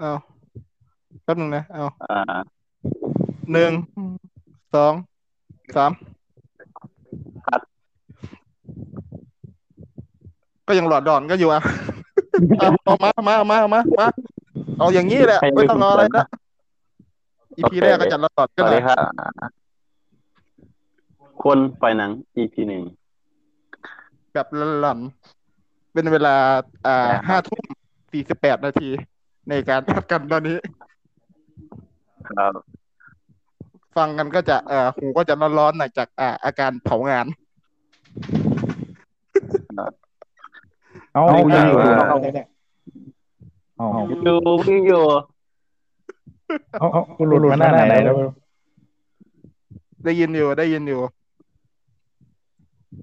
เอาแป๊บนึงนะ เอาอ่าหนึ่งสองสามคัดก็ยังหลอดดอนก็อยู่อะเอาเอามามามามามาเอาอย่างนี้แหละ ไม่ต้องเอาอะไรละอีพีแรกก็จัดหลอดสก็วัสได้ดีครับคนปล่อยหนัง EP หนึ่งแบบหล่อนๆเป็นเวลา อ่าใช่ครับห้าทุ่มสี่สิบแปดนาที ในการพักกันตอนนี้ ครับฟังกันก็จะเอ่อหูก็จะร้อนๆหน่อยจากอ่าอาการเผางาน เอาเอายังอยู่เอาเอาเอา เอาอยู่พี่อยู่ เอาเอาคุณหลุดมาหน้าไหนแล้วได้ยินอยู่ได้ยินอยู่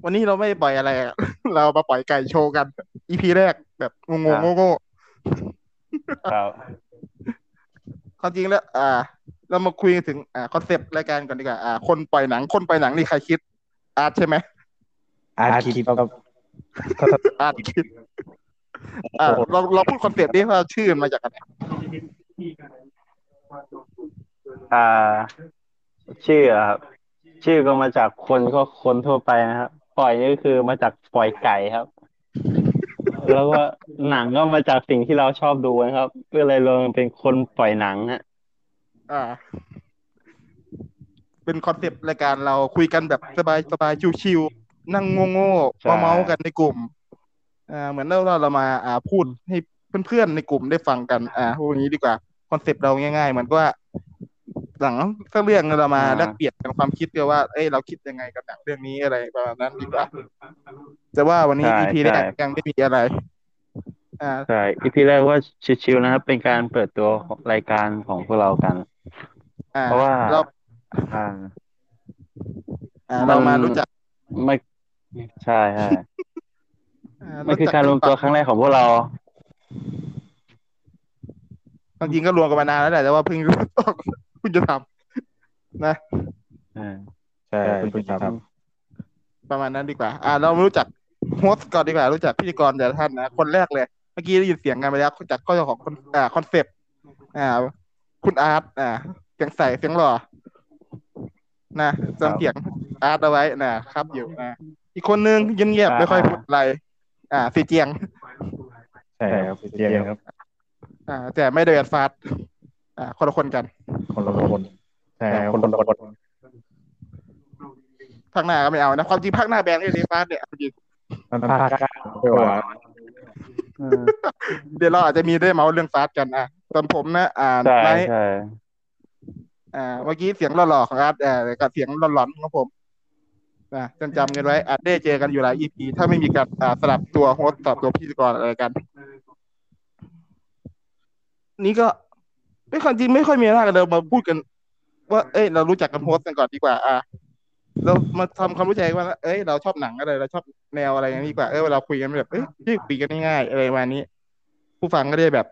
วันนี้เราไม่ปล่อยอะไรอะ เรามาปล่อยไก่โชว์กัน EP แรกแบบงงงโง่ ครับๆความจริงแล้ว อ่า เรามาคุยกันถึงอ่า concept รายการก่อนดีกว่าอ่า คนปล่อยหนังคนปล่อยหนังนี่ใครคิด อาร์ตใช่ไหมอาร์ตคิดครับอาร์ตคิดอ่าเราเราพูด concept นี้ว่าชื่อมันมาจากอะไรอ่า ชื่ออะครับชื่อก็มาจากคนก็คนทั่วไปนะครับ ปล่อยนี่ก็คือมาจากปล่อยไก่ครับ แล้วก็หนังก็มาจากสิ่งที่เราชอบดูนะครับก็เลยรวมเป็นคนปล่อยหนังฮะอ่า เป็น concept รายการเราคุยกันแบบสบายสบายชิวๆนั่งโง่ๆเมาๆกันในกลุ่ม อ่า เหมือนเราเรามา อ่า พูดให้เพื่อนๆในกลุ่มได้ฟังกัน อ่าพวกนี้ดีกว่าconcept เราง่ายๆเหมือนกับว่าหนังสักเรื่องเรามาแลกเปลี่ยนกันความคิดกันว่า เอ้ยเราคิดยังไงกับหนังเรื่องนี้อะไรประมาณนั้นดีกว่า แต่ว่าวันนี้ใช่ EP แรกใช่ยังไม่มีอะไรอ่าใช่ EP แรกว่าชิวๆนะครับ เป็นการเปิดตัวของรายการของพวกเรากันอ่าเพราะว่าเราอ่าอ่าเรามารู้จักไม่ใช่ใช่อ่ามันคือจัการรวมตัวครั้งแรกของพวกเราความจริงก็รวมกันมานานแล้วแหละแต่ว่าเพิ่งเพิ่งจะทำนะอ่าใช่คุณครับประมาณนั้นดีกว่า อ่า เรารู้จัก host ก่อนดีกว่ารู้จักพิธีกรแต่ละท่านนะคนแรกเลย เมื่อกี้ได้ยินเสียงกันไปแล้วจากข้อของคนอ่า concept อ่า คุณอาร์ตอ่าเสียงใสเสียงหล่อนะจำเสียงอาร์ตเอาไว้นะครับอยู่นะอีกคนนึงเงียบๆไม่ค่อยพูดอะไร อ่าสีเจียงใช่ครับเจียงครับ อ่า แต่ไม่ได้แบบฟาสต์อ่า คนละคนกัน คนละคนใช่ครับคนละคนภาคหน้าก็ไม่เอานะความจริงภาคหน้าแบนก็เลยฟาสต์เนี่ยเอาจริง มันภาคเก้าไปว่าอืมเดี๋ยวเราอาจจะมีได้เมาส์เรื่องฟาสต์กันอะส่วนผมนะ อ่าใช่ไนใช่อ่า เมื่อกี้เสียงหล่อๆของอาร์ตอ่ากับเสียงหลอนๆของผมนะจำจำกันไว้อาจได้เจอกันอยู่หลาย EP ถ้าไม่มีการอ่าสลับตัวโฮสต์สลับตัวพิธีกรอะไรกัน นี่ก็ไม่ความจริงไม่ค่อยมีอะไรกันเรามาพูดกัน ว่าเอ้ยเรารู้จักกันโฮสต์กันก่อนดีกว่า อ่า เรามาทำความรู้จักกันว่า เอ้ย เราชอบหนังอะไร เราชอบแนวอะไรอย่างนี้ดีกว่า เออเราคุยกันแบบเอ้ยที่คุยกันง่ายๆอะไรประมาณนี้ ผู้ฟังก็ได้แบบ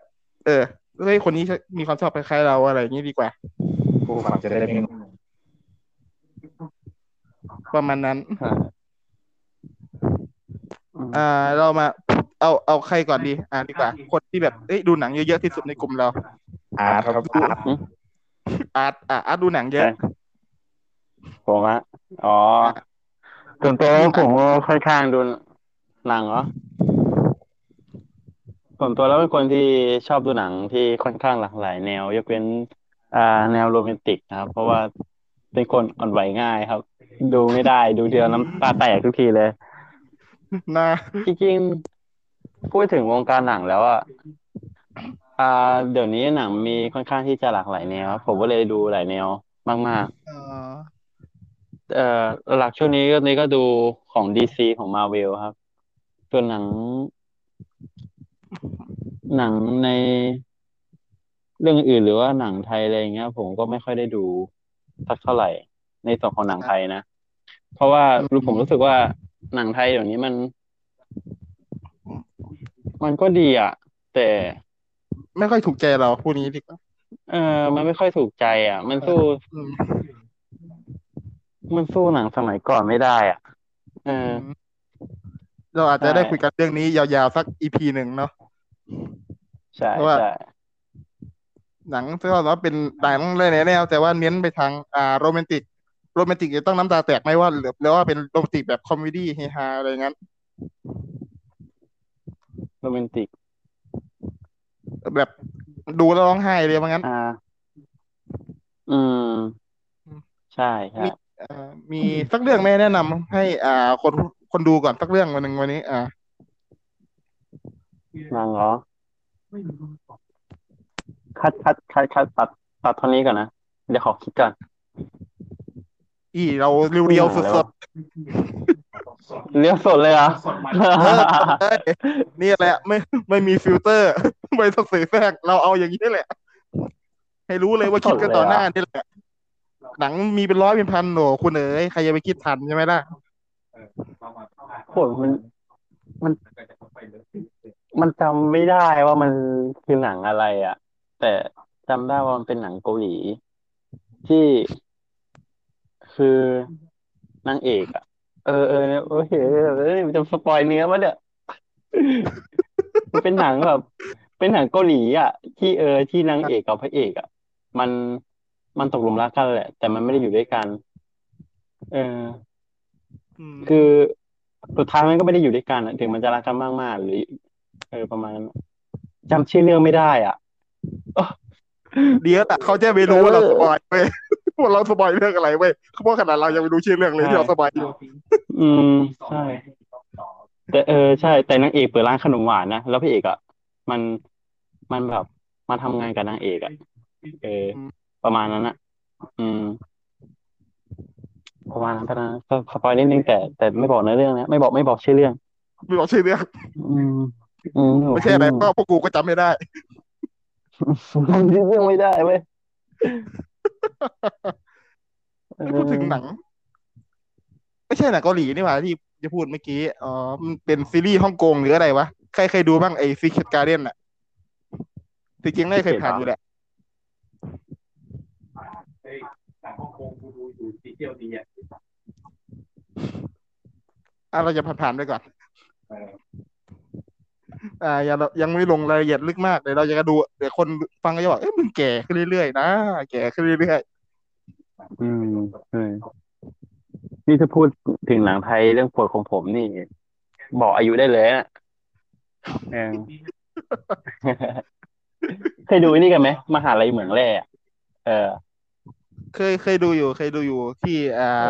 เออเฮ้ยคนนี้มีความชอบคล้ายๆเราอะไรอย่างนี้ดีกว่า ผู้ฟังจะได้ไม่งงประมาณนั้นอ่าอืมอ่า เรามา เอาเอาใครก่อนดี อ่าดีกว่า คนที่แบบเอ้ยดูหนังเยอะๆที่สุดในกลุ่มเราอาร์ตครับอาร์ตอาร์ตอ่าอาร์ตดูหนังเยอะ ผมอะอ๋อส่วนตัวผมก็ค่อนข้างดูหนังเหรอส่วนตัวแล้วเป็นคนที่ชอบดูหนังที่ค่อนข้างหลากหลายแนวยกเว้น อ่า แนวโรแมนติกนะครับ เพราะว่าเป็นคนอ่อนไหวง่ายครับ ดูไม่ได้ดูเดียวน้ำตาแตกทุกทีเลยนะจริงๆพูดถึงวงการหนังแล้วอะอ่า เดี๋ยวนี้หนังมีค่อนข้างที่จะหลากหลายแนวครับผมก็เลยดูหลายแนวมากเออๆ เอ่อหลักช่วงนี้ก็นี้ก็ดูของดีซีของมาเวลครับ ส่วนหนัง หนังในเรื่องอื่นหรือว่าหนังไทยอะไรอย่างเงี้ย ผมก็ไม่ค่อยได้ดูสักเท่าไหร่ ในส่วนของหนังไทยนะ เพราะว่ารู้ผมรู้สึกว่าหนังไทยเดี๋ยวนี้มัน มันก็ดีอะ แต่ไม่ค่อยถูกใจเราพูดนี้ดีกว่าเออมันไม่ค่อยถูกใจ อะ มันสู้อื มมันสู้หนังสมัยก่อนไม่ได้อะเออ เราอาจจะใช่ได้คุยกันเรื่องนี้ยาวๆสัก EP หนึ่งเนาะใช่เพราะว่า ใช่หนังที่ว่าเป็นหนังเลยแนวแต่ว่าเน้นไปทางอ่าโรแมนติก โรแมนติกจะต้องน้ำตาแตกไหมว่าหรือหรือว่าเป็นโรแมนติกแบบ comedy เฮฮาอะไรงั้นโรแมนติก แบบดูแล้วร้องไห้เลยว่างั้น อ่า อืม ใช่ใช่มีเอ่อ มีสักเรื่องไหมแนะนำให้ อ่า คนคนดูก่อนสักเรื่องวันหนึ่งวันนี้ อ่าหนังเหรอคัดคัดคัดคัดตัดตัดเท่านี้ก่อนนะ เดี๋ยวขอคิดก่อนอีเราเรียวๆสดเรียกสดเลยเหรอๆเออเอ้ยนี่แหละ ไม่ไม่มีฟิลเตอร์ไม่ต้องสื่อแทรกเราเอาอย่างนี้แหละ ให้รู้เลยว่าคิดกันต่อหน้านี่แหละ หนังมีเป็นร้อยเป็นพันโหนคุณเอ๋ยใครจะไปคิดทันใช่ไหมล่ะโหมันมัน มันจำไม่ได้ว่ามันคือหนังอะไรอะ แต่จำได้ว่ามันเป็นหนังเกาหลี ที่คือนางเอกอะเออเออโอเคเอ้ยมันจะ spoil เนื้อหาเนี่ยมันเป็นหนังแบบ เป็นหนังเกาหลีอะ ที่เออที่นางเอกกับพระเอกอะ มัน มันตกหลุมรักกันแหละ แต่มันไม่ได้อยู่ด้วยกัน เอออืมคือสุดท้ายมันก็ไม่ได้อยู่ด้วยกันอะถึงมันจะรักกันมากๆหรือ เออประมาณนั้นจำชื่อเรื่องไม่ได้ อะเดี๋ยวแต่เขาจะไม่รู้ว่าเราเออ spoil เว้ยว่าเรา spoil เรื่องอะไรเว้ยเพราะขนาดเรายังไม่รู้ชื่อเรื่องเลยใช่ที่เรา spoil อยู่อืมใช่แต่เออใช่ แต่นางเอกเปิดร้านขนมหวานนะแล้วพระเอกอะมันมันแบบมาทำงานกับนางเอกอะเออ ประมาณนั้นอะอืม ประมาณนั้นก็นะก็สปอยนิดนึงแต่แต่ไม่บอกเนื้อเรื่องนะไม่บอกไม่บอกชื่อเรื่อง ไม่บอกชื่อเรื่องอืม อืมไม่ใช่อะไรเพราะพวกกูก็จำไม่ได้จำชื่อเรื่องไม่ได้เว้ยเอพูดถึงอหนัง ไม่ใช่หนังเกาหลีนี่หว่าที่จะพูดเมื่อกี้อ๋อมันเป็นซีรีส์ฮ่องกงหรืออะไรวะใครเคยดูบ้างไอ้ Secret Garden อะจริงๆน่าจะเคยผ่านอยู่แหละ อะเราจะผ่านๆไปก่อนอ่ายังยังไม่ลงรายละเอียดลึกมากเดี๋ยวเราจะดูเดี๋ยวคนฟังก็จะบอกเอ้ยมึงแก่ขึ้นเรื่อยๆนะแก่ขึ้นเรื่อยอืมเออนี่ถ้าพูดถึงหนังไทยเรื่องโปรดของผมนี่ บอกอายุได้เลยนะเออเคยดูไอ้นี่กันไหมมหาลัยเหมืองแร่อะเออๆ เคยเคยดูอยู่ เคยดูอยู่ที่อ่าเออ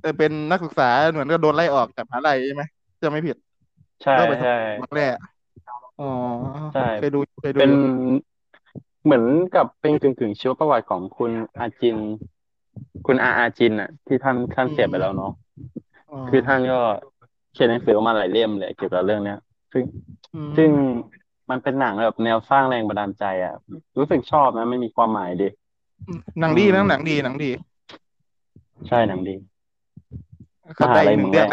เออเป็นนักศึกษาเหมือนก็โดนไล่ออกจากมหาลัยใช่ไหมจะไม่ผิดใช่ก็ไปทใช่ำมาแรกอ๋อใช่ เคยดูเคยดูเป็นเหมือนกับเป็นกึ่งกึ่งชีวประวัติของคุณอาจิน คุณอาอาจินอะ ที่ท่านท่านเสียไปแล้วเนาะอ๋อคือท่านก็เขียนหนังสือออกมาหลายเล่มเลยเกี่ยวกับเรื่องเนี้ย ซึ่งอืมซึ่งมันเป็นหนังแบบแนวสร้างแรงบันดาลใจอะรู้สึกชอบนะไม่มีความหมายดี หนังดีนะหนังดีหนังดี ใช่หนังดีก็มหาได้ลัยหเมืนึ่องงเรื่แร่อง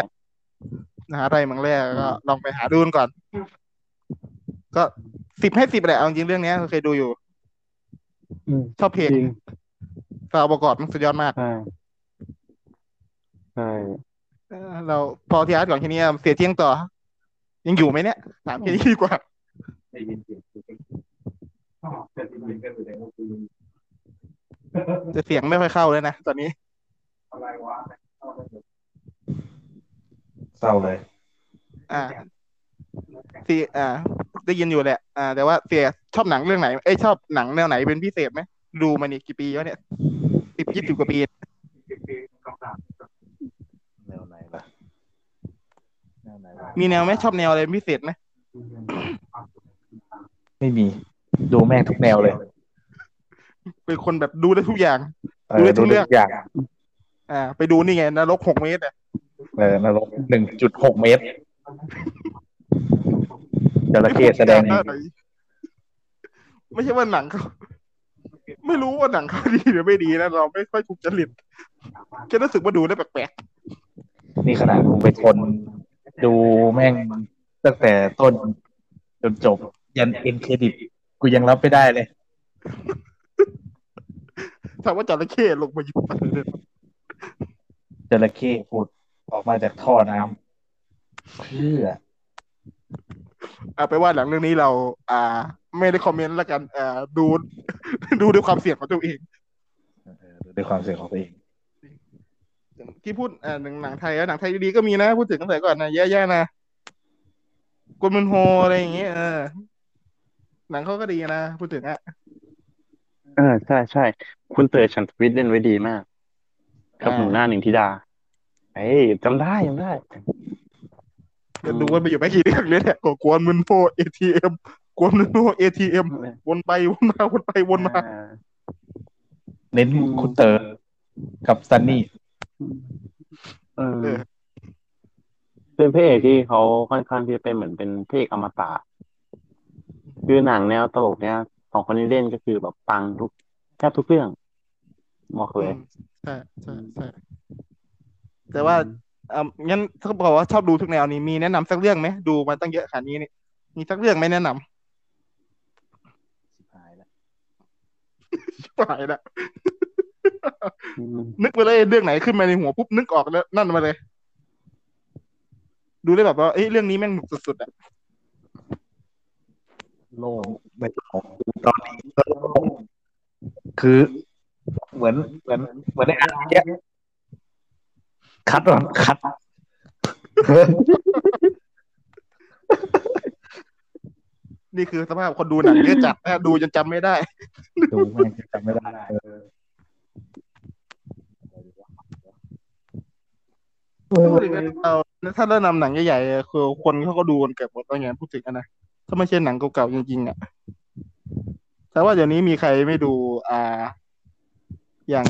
นะฮะไรเมืองแรกก็ลองไปหาดูกันก่อน ก็สิบให้สิบแหละเอาจริงเรื่องเนี้ยเคยดูอยู่อืมชอบเพลงจริงสาวประกอบมันสุดยอดมากใช่ใช่เออเราพอที่อาร์ตก่อนทีนี้เสียเที่ยงต่อ ยังอยู่ไหมเนี่ยถามแค่นี้ดีกว่า จะเสียงไม่ค่อยเข้าเลยนะตอนนี้เศร้าเลย อ่าเสียอ่า ได้ยินอยู่แหละ อ่า แต่ว่าเสียชอบหนังเรื่องไหน เอ้ยชอบหนังแนวไหนเป็นพิเศษไหมดูมานี่กี่ปีแล้วเนี่ยสิบยี่สิบกว่าปีแนวไหนล่ะแนวไหนวะมีแนวไหมชอบแนวอะไรเป็นพิเศษไหมไม่มี ดูแม่งทุกแนวเลย เป็นคนแบบดูได้ทุกอย่างเอดูอได้ทุดูกเรื่ได้องทุกอย่าง อ่า ไปดูนี่ไงนรกหกเมตรอะเออนรกหนึ่งจุดหกเมตรจระเข้แสดงไม่ใช่ว่าหนังเขาไม่รู้ว่าหนังเขาดีหรือไม่ดีนะเราไม่ค่อยถูกจริตแค่รู้สึกว่าดูได้แปลกนี่ขนาดกูเป็นคนดูแม่งตั้งแต่ต้นจนจบ ยันเอ็นเครดิตกูยังรับไม่ได้เลย ๆถามว่าจระเข้ลงมาอยู่อะไรเนี่ยจระเข้ผุดออกมาจากท่อน้ำเพื่อเอาไปว่าหลังเรื่องนี้เรา อ่า ไม่ได้คอมเมนต์แล้วกันอ่าดู ดูด้วยความเสี่ยงของตัวเองเออด้วยความเสี่ยงของตัวเองที่พูดอ่าหนังหนังไทยแล้วหนังไทยดีๆก็มีนะ พูดถึงตั้งแต่ก่อนนะแย่ๆนะกวนมันโฮอะไรอย่างเงี้ยเออหนังเขาก็ดีนะ พูดถึงอะเออใช่ใช่ คุณเต๋อฉันทวิชช์เล่นไว้ดีมาก กับหนูหน้าหนึ่งธิดา เอ้ยจำได้จำได้จะดูว่าไปอยู่ไม่กี่เรื่องเลยเนี่ยกวนมันโฮเอทีเอ็มกวนมันโฮเอทีเอ็มวนไปวนมาวนไปวนมาอ่าเน้นคุณเตอร์กับซันนี่เออเป็นพระเอกที่เขาค่อนข้างที่จะเป็นเหมือนเป็นพระเอกอมตะคือหนังแนวตลกเนี้ยสองคนนี้เล่นก็คือแบบปังทุก แทบทุกเรื่องบอกเลยใช่ใช่ใช่แต่ว่าอ่างั้นถ้าบอกว่าชอบดูทุกแนวนี้มีแนะนำสักเรื่องไหมดูมาตั้งเยอะขนาดนี้นี่มีสักเรื่องไหมแนะนำหายแล้วไปละนึกไปเลยเรื่องไหนขึ้นมาในหัวปุ๊บนึกออกแล้วนั่นมาเลย ดูได้แบบว่าเอ้ยเรื่องนี้แม่งหนุกสุดๆอะโล่งไม่ต้องตอนนี้ก็โล่ง คือเหมือนเหมือนเหมือนในอันเนี้ยคัดหรอคัดนี่คือสภาพคนดูหนังเยอะจัดนะดูจนจำไม่ได้ ดูแม่งจำไม่ได้เออพูดถึงเราถ้าเรานำหนังใหญ่ๆอะคือคนเขาก็ดูกันเกือบหมดแล้วไงพูดถึงอะนะถ้าไม่ใช่หนังเก่าๆจริงๆอะ แต่ว่าเดี๋ยวนี้มีใครไม่ดู อ่า อย่าง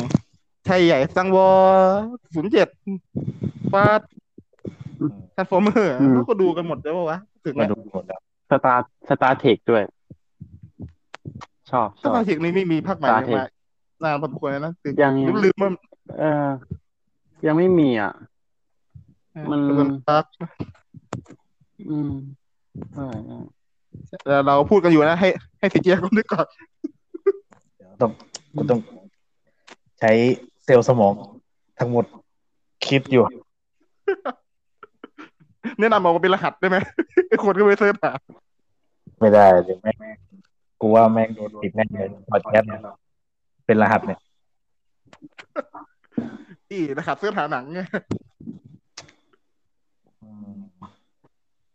ไทยใหญ่สังวอศูนย์เจ็ดฟาดทันฟอร์เมอร์อืมเขาก็ดูกันหมดแล้วปะวะ ถึงมาอะดูหมดแล้วสตาร์สตาร์เทคด้วย ชอบชถ้าอบภาคเทคนี้ไม่มีภาคใหม่ Star เลยมานานพอสมควรแล้วนะถึงยังลืมๆมันเออ ยังไม่มีอะ มันเป็นภาคอืมใช่ใช่แล้ว เราพูดกันอยู่นะ ให้ให้สิเจียก็นึกก่อนเดี๋ยวต้องกูต้องใช้เซลล์สมองทั้งหมดคิดอยู่ แนะนำเอามาเป็นรหัสได้ไหมไอ้คนก็ไป search หาไม่ได้เดี๋ยวแม่งกูว่าแม่งโดนปิดแน่เลยพอดแคสต์เนี่ยเป็นรหัสเนี่ยที่รหัส search หาหนังไงอืม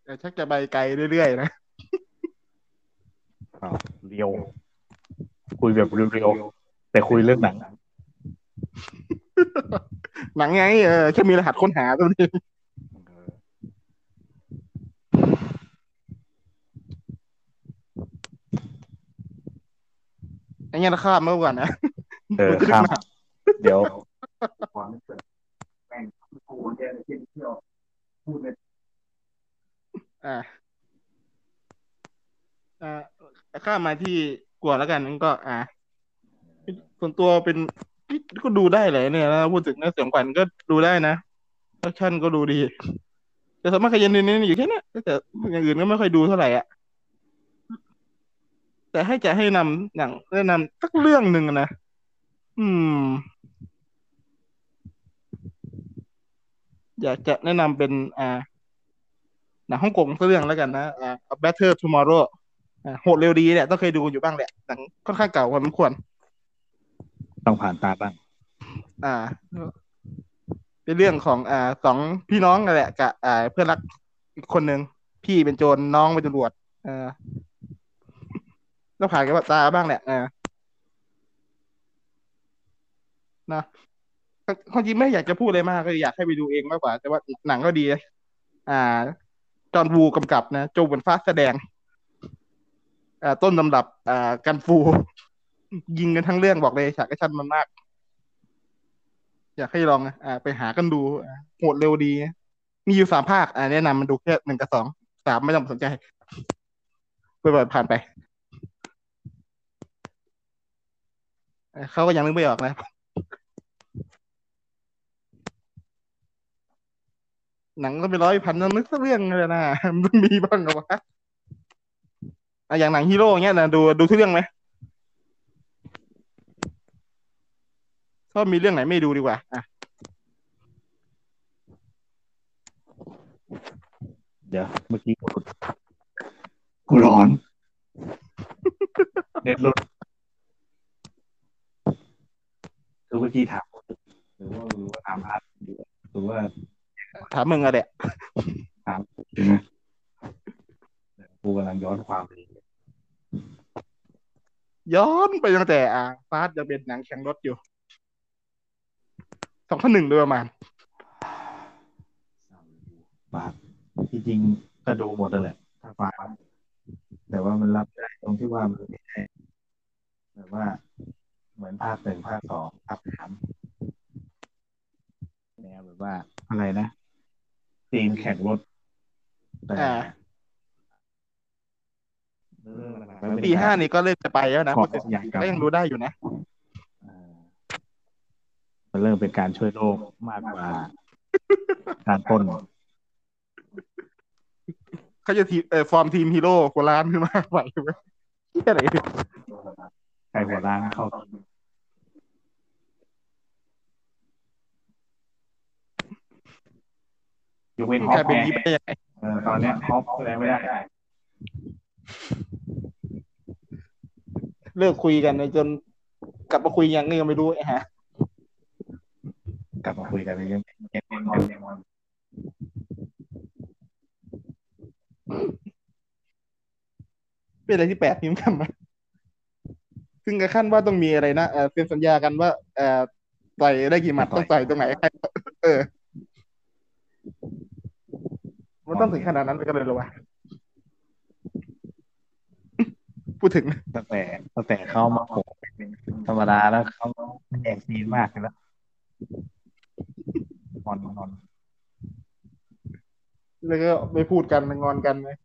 แต่ชักจะไปไกลเรื่อยๆนะ อ้าวเรียว คุยแบบเรียวๆแต่คุยเรื่องหนัง หนังไง เออแค่มีรหัสค้นหาตัวนี้ไอ้เงี้ยนะข้ามเมื่อก่อนนะเออข้ามเดี๋ยวอ่าอ่า ข้ามาที่กวแล้วกันนั่นก็ อ่าส่วนตัวเป็นก็ดูได้เลยเนี่ยนะพูดถึงเนื้อเสียงขวัญก็ดูได้นะแอคชั่นก็ดูดี แต่สมัครยันเน้นๆอยู่แค่นี้ยแต่อย่างอื่นก็ไม่ค่อยดูเท่าไหร่อะแต่ให้จะให้นำหนังแนะนำสักเรื่องหนึ่งนะ อืม อยากจะแนะนำเป็น อ่าหนังฮ่องกงสักเรื่องแล้วกันนะอ่า Better Tomorrow โหดเร็วดีเนี่ยต้องเคยดูอยู่บ้างแหละหนังค่อนข้างเก่าพอสมควรต้องผ่านตาบ้าง อ่า เป็นเรื่องของอ่าสองพี่น้องนั่นแหละกับอ่าเพื่อนรักอีกคนหนึ่งพี่เป็นโจรน้องเป็นตำรวจเอ่าแล้วผ่านกับตาบ้างแหละเอ่านะความจริงไม่อยากจะพูดอะไรมากก็อยากให้ไปดูเองมากกว่า แต่ว่าหนังก็ดีนะอ่า จอห์นวูกำกับนะโจวเหวินฟะแสดงอ่า ต้นตำรับอ่า gun fu ยิงกันทั้งเรื่องบอกเลยฉากแอคชั่นมันมาก อยากให้ลองอ่าไปหากันดูโหดเลวดี มีอยู่สามภาคอ่าแนะนำมันดูแค่หนึ่งกับสองสามไม่ต้องสนใจไปแบบผ่านไปเอ่อเขาก็ยังนึกไม่ออกนะหนังก็เป็นร้อยพันนึกสักเรื่องเลยนะมันมีบ้างเหรอวะ อะอย่างหนังฮีโร่เงี้ยนะดูดูทุกเรื่องไหมถ้ามีเรื่องไหนไม่ดูดีกว่า อะ เดี๋ยวเมื่อกี้กดกูร้อนเน็ตหลุดคือเมื่อกี้ถามหรือว่าหรือว่าถามอาร์ตหรือว่าถามมึงอะเด็ก ถามใช่ไหมกูกำลังย้อนความไป ย้อนไปตั้งแต่อ่าฟาสจะเป็นหนังแข่งรถอยู่สองพันหนึ่งโดยประมาณบาทที่จริงก็ดูหมดนั่นแหละถ้าฟ้าแต่ว่ามันรับได้ตรงที่ว่ามันไม่ได้แบบว่า เหมือนภาคหนึ่งภาคสองภาคสามแนวแบบว่าอะไรนะทีมแข่งรถแต่ อ่า เรื่อง หลักๆมันไม่ได้ปีห้านี่ก็เริ่มจะไปแล้วนะขอแต่อยากกลับก็ยังรู้ได้อยู่นะอ่ามันเริ่มเป็นการช่วยโลกมากกว่า การปล้นเขาจะทีเอ่อฟอร์มทีมฮีโร่โคราชขึ้นมาไหวไหมเหี้ยอะไรเนี่ยใครหัวล้างเข้าทีมยกเว้นฮอกกลายเป็นไงยิปได้ยังไงเออตอนเนี้ยฮอกแสดงไม่ได้ เลิกคุยกันจนกลับมาคุยยังไงก็ไม่รู้ไอ้ฮะกลับมาคุยกันในเรื่องเกมเกมเป็นอะไรที่แปลกนิ้มกันนะซึ่งกระขั้นว่าต้องมีอะไรนะเออเป็นสัญญากันว่าเออต่อยได้กี่หมัดต้องต่อยตรงไหนใครเออมันต้องถึงขนาดนั้นกันเลยหรอวะ พูดถึงตั้งแต่ตั้งแต่เข้ามาโผล่เป็นธรรมดาแล้วเขาแย่งซีนมากเลยแล้วนอนนอนแล้วก็ไม่พูดกันงอนกันเลย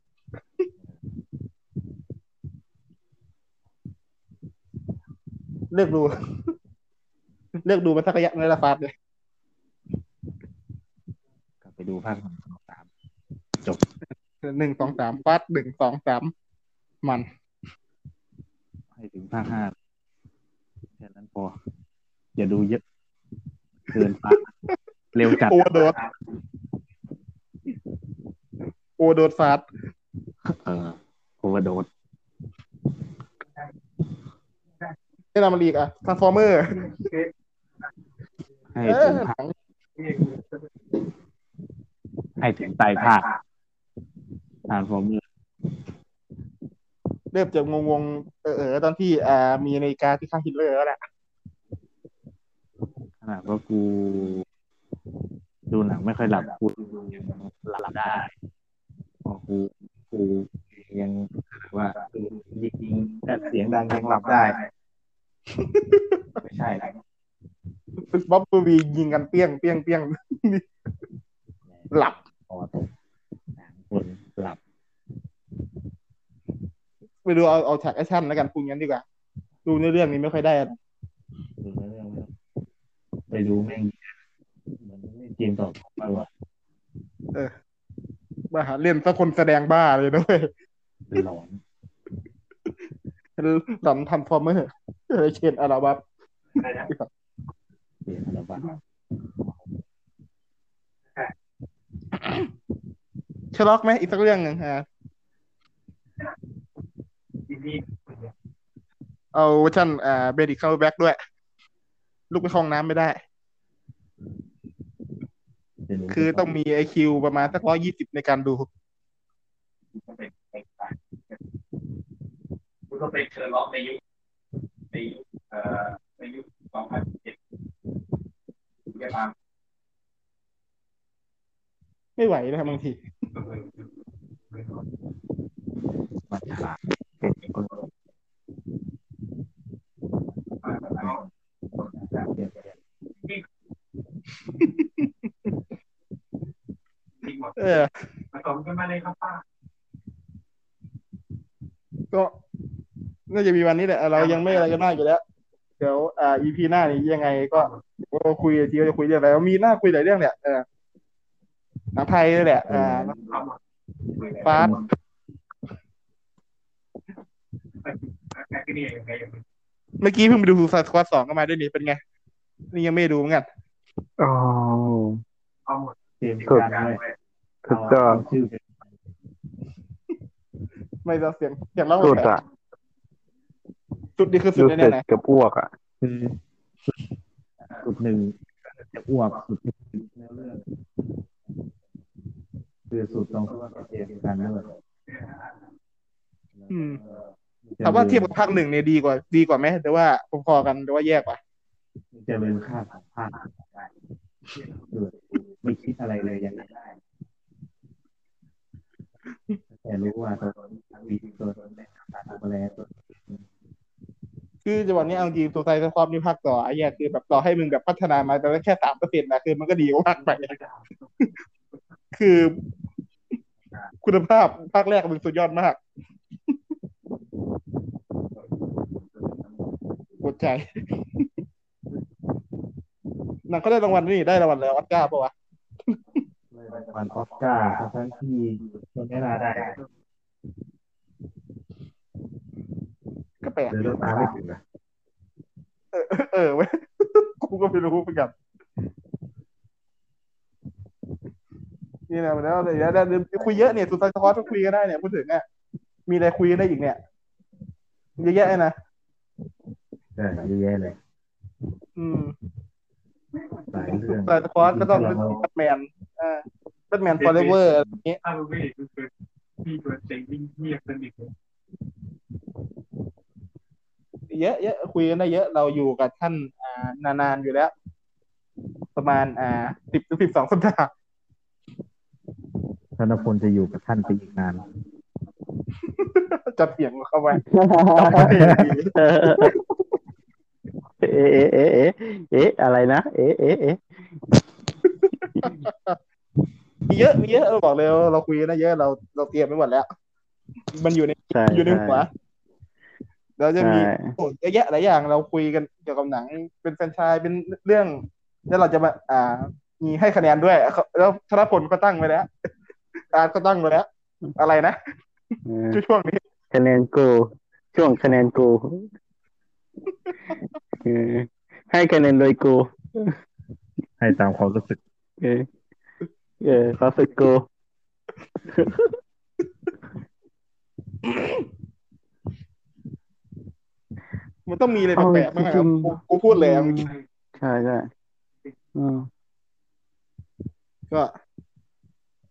เลิกดู เลิกดูมาสักระยะในงละฟาดเลยกลับไปดูภาคหนึ่งสองสามหนึ่งสองสามฟาดหนึ่งสองสามมัน ให้ถึงภาคห้าแค่นั้นพอ อย่าดูเยอะเกินไปเร็วจัดโอเวอร์โดสโอโดดฟาดเออโอเวอร์โดสแนะนำมันอีกอะทรานส์ฟอร์เมอร์ให้เอถึองหภาคนังให้ถึงไตรภาคทานฟอร์มเริ่มจะงงๆ เออเออตอนที่อ่ามีนาฬิกาที่ข้างฮิตเลอร์แล้วแหละขนาดว่ากู ดูหนังไม่ค่อยหลับกูหลับได้พอกูกูยังว่าเออยิงๆแต่เสียงดังยังหลับได้ ไม่ใช่นะบ๊อบบูบียิงกันเปี้ยงเปี้ยงเปี้ยงหลับ พอตกหนังคนหลับ ไปดูเอาเอาฉากแอคชั่นแล้วกันพูดงั้นดีกว่า ดูในเรื่องนี้ไม่ค่อยได้อะดูเรื่องไม่ต้องไปดูแม่งเหมือนเล่นเกมต่อไปว่ะบ้าหาเล่นสักคนแสดงบ้าเลยด้วยเป็นหลอนหลอนทำฟอร์เมอร์เลยเชนอาราบับเปลี่ยนอะไรบ้างชล็อกไหมอีกสักเรื่องหนึ่งฮะ เอาเวอร์ชันอ่าเบดิคเข้าแบ็กด้วย ลูกไปเข้าห้องน้ำไม่ได้เดี๋ยวดูคือต้องมีไอคิวประมาณสักร้อยยี่สิบในการดูคุณก็ไปเชิญร้องในยุคในยุคเอ่อในยุคสองพันเจ็ดเรียกมาไม่ไหวนะครับบางที มันฉลาดเป็นคนเปลี่ยน ทิ้งหมด เออผสมกันมาเลยครับป้าก็น่าจะมีวันนี้แหละ เรายังไม่อะไรกันมากอยู่แล้ว เดี๋ยวอ่าอีพีหน้านี้ยังไงก็ก็คุยทีก็จะคุยเรื่องอะไรมีหน้าคุยหลายเรื่องเนี่ยเออหนังไทยนี่แหละอ่าเอาหมดฟาสแต่ที่นี่ยังไงยังเมื่อกี้เพิ่งไปดูซูซายสควอตสองก็มาด้วยนี่เป็นไง นี่ยังไม่ได้ดูเหมือนกันอ๋อเอาหมดเกมการด้วย ถูกต้องชื่อเป็นไม่ต้องเสียงเสียงร้องสุดแปลอะกๆสุดนี่คือสุดรู้แน่สึกๆนะกับอ้วกอะคือสุดหนึ่งจะอ้วกสุดหนึ่งเนื้อเรื่องคือสุดตรงที่ว่าเกมการเลือกอืมถามว่าเทียบกับภาคหนึ่งเนี่ยดีกว่า ดีกว่าไหมแต่ว่าพอๆกันแต่ว่าแย่กว่าจะลืมค่าของภาคคือไม่คิดอะไรเลยยังไงได้ แต่รู้ว่าตัวมีตัวในการดูแลตัวคือจังหวะนี้เอาจริงตัวไทยจะความนี่ภาคต่อไอ้แย่คือแบบต่อให้มึงแบบพัฒนามาแต่แค่สามเปอร์เซ็นต์นะคือมันก็ดีกว่าภาคใหม่คือ คุณภาพภาคแรกมันสุดยอดมากปวดใจนังเขาได้รางวัลนี่ได้รางวัลแล้วออสการ์ปะวะรางวัลออสการ์ทั้งที่ คนไม่น่าได้ก็แปลกหรือเราตามไม่ถึงนะเออเว้ยกูก็ไม่รู้เหมือนกันนี่นะแล้วเดี๋ยวเดี๋ยวคุยเยอะเนี่ยสุดท้ายสควอตก็คุยกันได้เนี่ยพูดถึงอะมีอะไรคุยกันได้อีกเนี่ยเยอะแยะเลยนะใช่เยอะแยะเลย อืมหลายเรื่องแต่สควอตก็ต้องเป็นแบทแมนอ่า แบทแมนฟอร์เรเวอร์อะไรอย่างเงี้ยถ้าเราไม่เห็นก็คือพี่ตัวเจ๋งวิ่งเงียบสนิทเลยเยอะเยอะคุยกันได้เยอะเราอยู่กับท่านอ่านานๆอยู่แล้ว ประมาณอ่าสิบถึงสิบสองสัปดาห์ธนพลจะอยู่กับท่านไปอีกนานจะเถียงเข้าไปเอ๊ะเอ๊ะเอ๊ะเอ๊ะเอ๊ะอะไรนะ เอ๊ะเอ๊ะเอ๊ะ มีเยอะมีเยอะเราบอกเลยว่าเราคุยกันได้เยอะเราเราเตรียมไว้หมดแล้ว มันอยู่ในใช่อยู่ในหัวเราจะมีใช่ โอ้เยอะแยะหลายอย่างเราคุยกันเกี่ยวกับหนัง เป็นแฟรนไชายเป็นเรื่อง แล้วเราจะมาอ่า มีให้คะแนนด้วยแล้วธนพลก็ตั้งไว้แล้ว อาร์ตก็ตั้งไว้แล้ว อะไรนะเออช่วงนี้คะแนนกูช่วงคะแนนกูเออให้คะแนนโดยกูให้ตามความรู้สึกเออ เออความรู้สึกกูมันต้องมีอะไรแปลกๆมากครับกูกูพูดเลยเอาจริงใช่ใช่อืมก็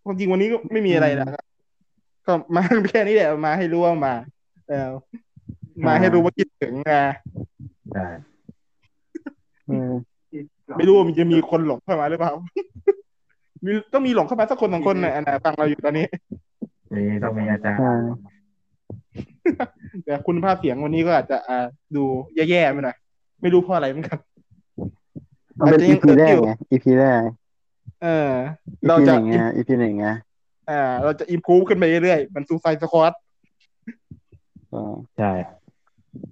ความจริงวันนี้ก็ไม่มีอะไรนะครับก็มาแค่นี้แหละมาให้รู้ว่ามาเออมาให้รู้ว่าคิดถึงไงได้เออไม่รู้ว่ามันจะมีคนหลงเข้ามาหรือเปล่า มีต้องมีหลงเข้ามาสักคนสองคนน่ะอันน่ะฟังเราอยู่ตอนนี้นี่ต้องมีอาจารย์ใช่แต่คุณภาพเสียงวันนี้ก็อาจจะอ่าดูแย่ๆไปหน่อยไม่รู้เพราะอะไรเหมือนกันมันเป็นอาจจะยัอีงพีแรกเกิดอยู่ไงอีพีแรกเอออีเราพีหจะนึ่งไงอีพีหนึ่งไงอ่า เราจะอิมพูฟขึ้นไปเรื่อยๆมันซูไซสควอตอ๋อใช่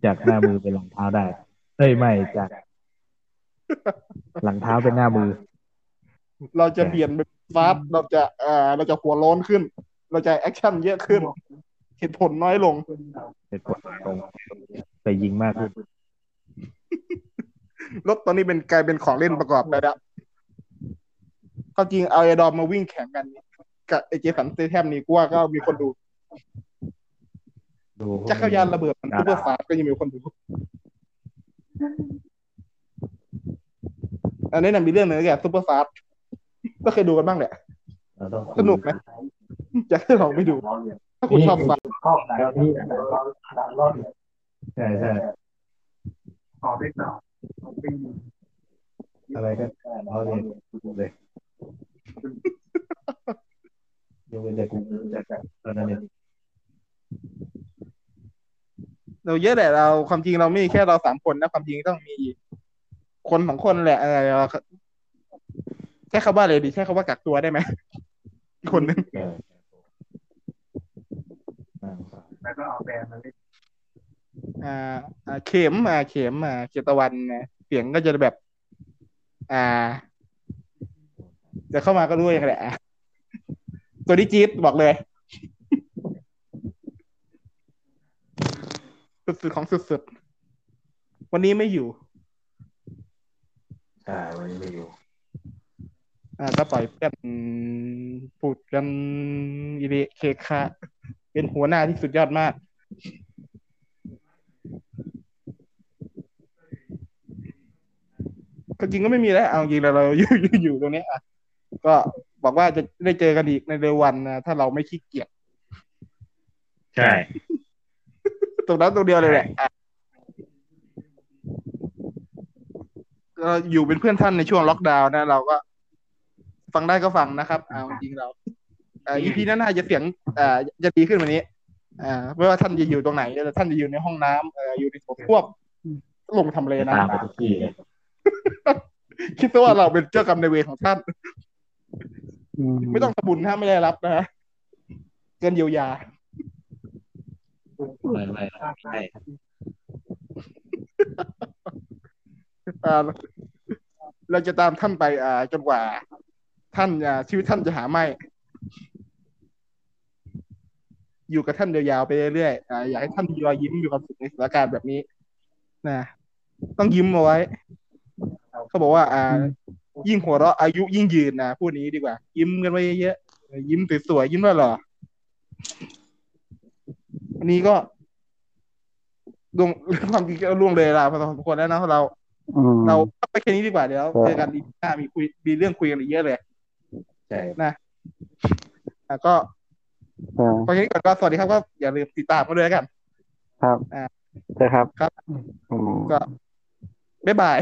จากหน้ามือเป็นหลังเท้าได้เอ้ยไม่จาก หลังเท้าเป็นหน้ามือ เราจะเปลี่ยนเป็นฟาสต์เราจะอ่าเราจะหัวโล้นขึ้น เราจะแอคชั่นเยอะขึ้น เหตุผลน้อยลงเป็นกดตรงแต่ยิงมากขึ้นรถตอนนี้เป็นกลายเป็นของเล่นประกอบไปแล้วก็จริงเอาไอดอมมาวิ่งแข่งกัน กับไอเจสันสเตแทมนี่กูว่าก็มีคนดูดูจักรยานระเบิดมันซูเปอร์ฟาสต์ก็ยังมีคนดูอันนี้นะมีเรื่องหนึ่งแกซูเปอร์ฟาสต์ ก็เคยดูกันบ้างแหละเราต้องสนุกไหมอยากให้ลองไปดู ถ้าคุณชอบฟังข้อแล้วที่ใช่ใช่ขอได้ต่อเป็นอะไรก็ได้เราเรียนเลยยกเว้นแต่กูจะกับตอนนั้นเนี่ยเราเยอะแหละเราความจริงเราไม่มีแค่เราสามคนนะ ความจริงต้องมีคนสองคนแหละเออใช้คำว่าอะไรดีใช้คำว่ากักตัวได้ไหมอีกคนนึงเออน่าสงสารแล้วก็เอาแบรนด์มาเล่นอ่าอ่าเข็มอ่าเข็มอ่าเจตวันนะเสียงก็จะแบบ อ่า จะเข้ามาก็รู้อย่างแหละอะตัวนี้จี๊ดบอกเลย สุดๆของสุดๆวันนี้ไม่อยู่ใช่วันนี้ไม่อยู่ อ่าก็ปล่อยเพื่อนพูดกันอีเดเคคะเป็นหัวหน้าที่สุดยอดมากก็จริงก็ไม่มีแล้วเอาจริงแล้วเราอยู่อยู่อยู่ตรงเนี้ยอะก็บอกว่าจะได้เจอกันอีกในเร็ววันนะถ้าเราไม่ขี้เกียจใช่ตรงนั้นตรงเดียวเลยแหละอะก็อยู่เป็นเพื่อนท่านในช่วงล็อกดาวน์นะ เราก็ ฟังได้ก็ฟังนะครับเอาจริงๆเราเอ่อ EP นั้นน่าจะเสียงอ่าจะดีขึ้นกวันนี้อ่าไม่ว่าท่านจะอยู่ตรงไหนแต่ท่านจะอยู่ในห้องน้ำเอ่ออยู่ในสวนควบลงทำเลนะตามไปทุกที่เลยคิดซะว่าเราเป็นเจ้ากรรมในายเวรของท่านอืมไม่ต้องทำบุญถ้าไม่ได้รับนะฮะเกินเยียวยาไม่ไม่ไม่ใช่อ่าเราจะตามท่านไปอ่าจนกว่า ท่านอ่าชีวิตท่านจะหาไม่ อยู่กับท่านยาวๆไปเรื่อยๆอ่าอยากให้ท่านมีรอยยิ้มมีความสุขในสถานการณ์แบบนี้นะต้องยิ้มเอาไว้ เขาบอกว่า อ่า ยิ่งหัวเราะอายุยิ่งยืนนะพูดนี้ดีกว่า ยิ้มกันไว้เยอะๆยิ้มสวยๆยิ้มหล่อๆอันนี้ก็ดวงความจริงก็ล่วงเลยลาพอสมควรแล้วนะเราอืมเราไปแค่นี้ดีกว่าเดี๋ยวครับเจอกันอีกหน้ามีคุยมีเรื่องคุยกันอีกเยอะเลย ใช่อะก็อ่าพอแค่นี้ก่อนก็สวัสดีครับก็อย่าลืมติดตามกันด้วยแล้วกัน ครับอ่าใช่ครับ ครับอืมก็บ๊ายบาย